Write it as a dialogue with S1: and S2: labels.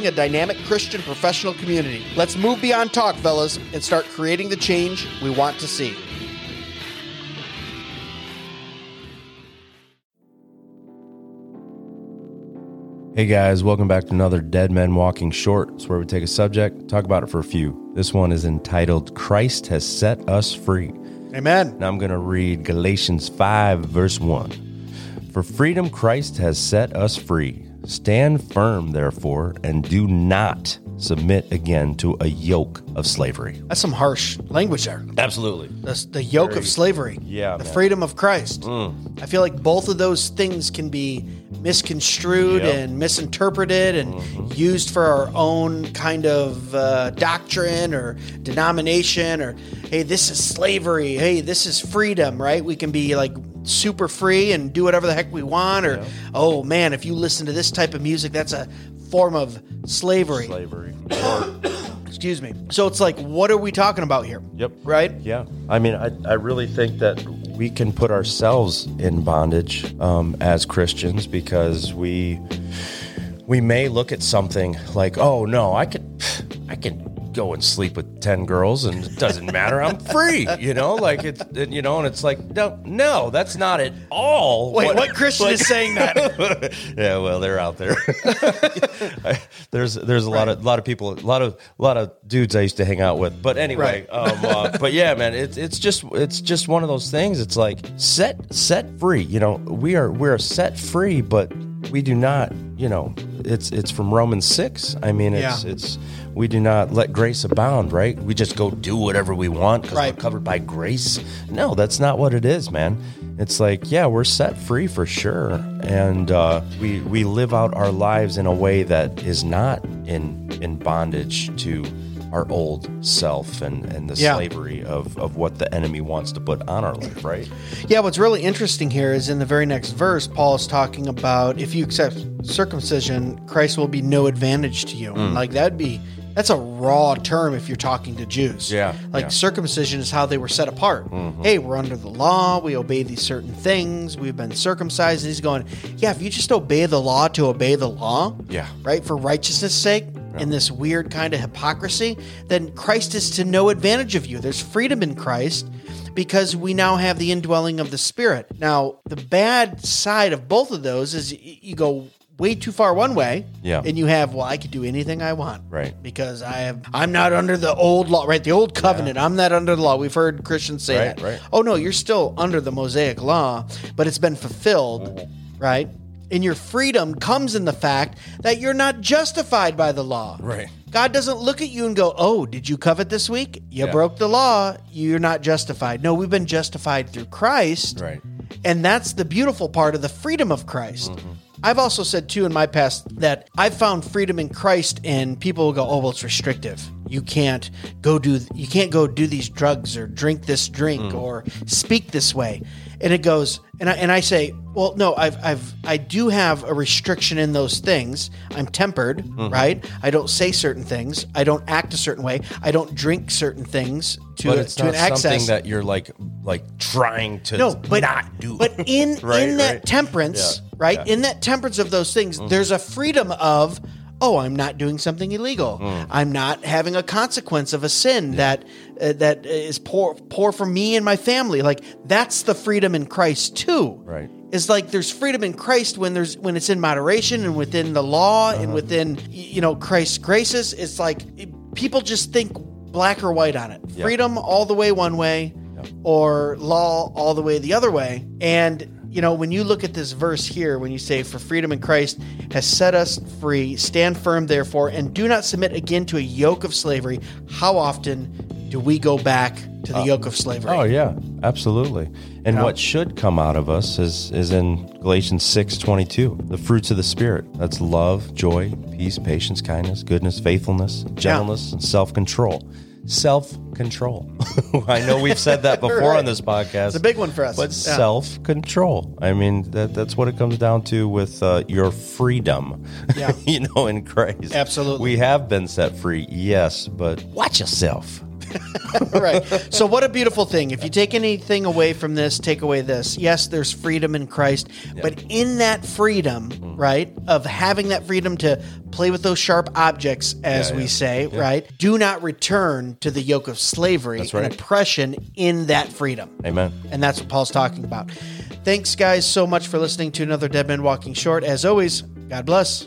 S1: a dynamic Christian professional community. Let's move beyond talk, fellas, and start creating the change we want to see.
S2: Hey guys, welcome back to another Dead Men Walking Short. It's where we take a subject, talk about it for a few. This one is entitled Christ Has Set Us Free.
S1: Amen.
S2: Now I'm going to read Galatians 5, verse 1. For freedom Christ has set us free. Stand firm, therefore, and do not submit again to a yoke of slavery.
S1: That's some harsh language there.
S2: Absolutely.
S1: The, the yoke
S2: Very-
S1: of slavery.
S2: Yeah,
S1: The
S2: man.
S1: freedom of Christ. I feel like both of those things can be misconstrued
S2: Yep.
S1: and misinterpreted and used for our own kind of uh, doctrine or denomination or, hey, this is slavery. Hey, this is freedom, right? We can be like super free and do whatever the heck we want or, oh man, if you listen to this type of music, that's a form of slavery.
S2: Slavery.
S1: Excuse me. So it's like, what are we talking about here?
S2: Yep.
S1: Right?
S2: Yeah. I mean, I, I really think that we can put ourselves in bondage um, as Christians because we we may look at something like, oh no, I could I, can go and sleep with 10 girls and it doesn't matter. I'm free, you know, like it's, and, you know, and it's like, no, no, that's not at all.
S1: Wait, what Christian is saying that?
S2: yeah, well, they're out there. I- there's there's a lot of a lot of people, a lot of a lot of dudes I used to hang out with. But anyway, um, uh, but yeah, man, it's it's just it's just one of those things. It's like set set free. You know, we are we're set free, but we do not. You know, it's it's from Romans six. I mean, it's
S1: Yeah.
S2: it's we do not let grace abound, right? We just go do whatever we want because
S1: Right.
S2: we're covered by grace. No, that's not what it is, man. It's like, yeah, we're set free for sure, and uh, we we live out our lives in a way that is not in in bondage to our old self and, and the
S1: Yeah.
S2: slavery of, of what the enemy wants to put on our life, right?
S1: Yeah, what's really interesting here is in the very next verse, Paul is talking about if you accept circumcision, Christ will be no advantage to you.
S2: Hmm.
S1: Like that'd be that's a raw term if you're talking to Jews.
S2: Yeah,
S1: Like
S2: yeah.
S1: circumcision is how they were set apart.
S2: Mm-hmm.
S1: Hey, we're under the law, we obey these certain things, we've been circumcised. And he's going, Yeah, if you just obey the law to obey the law,
S2: Yeah.
S1: right, for righteousness' sake, in this weird kind of hypocrisy, then Christ is to no advantage of you. There's freedom in Christ because we now have the indwelling of the Spirit. Now, the bad side of both of those is you go way too far one way,
S2: Yeah.
S1: and you have, well, I could do anything I want,
S2: Right.
S1: Because I have, I'm not under the old law, right? The old covenant. I'm not under the law. We've heard Christians say
S2: Right,
S1: that.
S2: right.
S1: Oh no, you're still under the Mosaic law, but it's been fulfilled, mm-hmm. right? And your freedom comes in the fact that you're not justified by the law.
S2: Right.
S1: God doesn't look at you and go, "Oh, did you covet this week? You
S2: Yeah.
S1: broke the law. You're not justified." No, we've been justified through Christ.
S2: Right.
S1: And that's the beautiful part of the freedom of Christ.
S2: Mm-hmm.
S1: I've also said too in my past that I've found freedom in Christ, and people will go, "Oh, well, it's restrictive. You can't go do you can't go do these drugs or drink this drink
S2: Mm.
S1: or speak this way." And it goes, and I, and I say, "Well, no, I've I've I do have a restriction in those things. I'm tempered,
S2: Mm-hmm.
S1: right? I don't say certain things. I don't act a certain way. I don't drink certain things to
S2: But it's
S1: to
S2: not
S1: an excess."
S2: something that you're like like trying to
S1: no, but
S2: not do.
S1: But in
S2: Right,
S1: in that
S2: right.
S1: temperance,
S2: Yeah, Mm-hmm.
S1: right?
S2: yeah.
S1: In that temperance of those things, there's a freedom of oh, I'm not doing something illegal.
S2: Mm.
S1: I'm not having a consequence of a sin that uh, that is poor poor for me and my family. Like that's the freedom in Christ too.
S2: Right.
S1: It's like there's freedom in Christ when there's when it's in moderation and within the law
S2: Uh-huh.
S1: and within you know Christ's graces. It's like people just think black or white on it.
S2: Yeah.
S1: Freedom all the way one way, or law all the way the other way. And you know when you look at this verse here, when you say, "For freedom in Christ has set us free, stand firm therefore, and do not submit again to a yoke of slavery." How often do we go back to the uh, yoke of slavery?
S2: Oh yeah, absolutely. And
S1: Yeah.
S2: what should come out of us is is in Galatians six twenty two, the fruits of the spirit. That's love, joy, peace, patience, kindness, goodness, faithfulness, gentleness, and self control. Self control. I know we've said that before
S1: Right.
S2: on this podcast.
S1: It's a big one for us.
S2: But
S1: Yeah.
S2: self control. I mean, that, that's what it comes down to with uh, your freedom.
S1: Yeah.
S2: you know, in Christ.
S1: Absolutely.
S2: We have been set free, yes, but watch yourself.
S1: right. So, what a beautiful thing. If you take anything away from this, take away this. Yes, there's freedom in Christ, but in that freedom,
S2: Mm.
S1: right, of having that freedom to play with those sharp objects, as
S2: Yeah,
S1: we
S2: yeah.
S1: say, right, do not return to the yoke of slavery
S2: That's
S1: and oppression in that freedom.
S2: Amen.
S1: And that's what Paul's talking about. Thanks, guys, so much for listening to another Dead Man Walking Short. As always, God bless.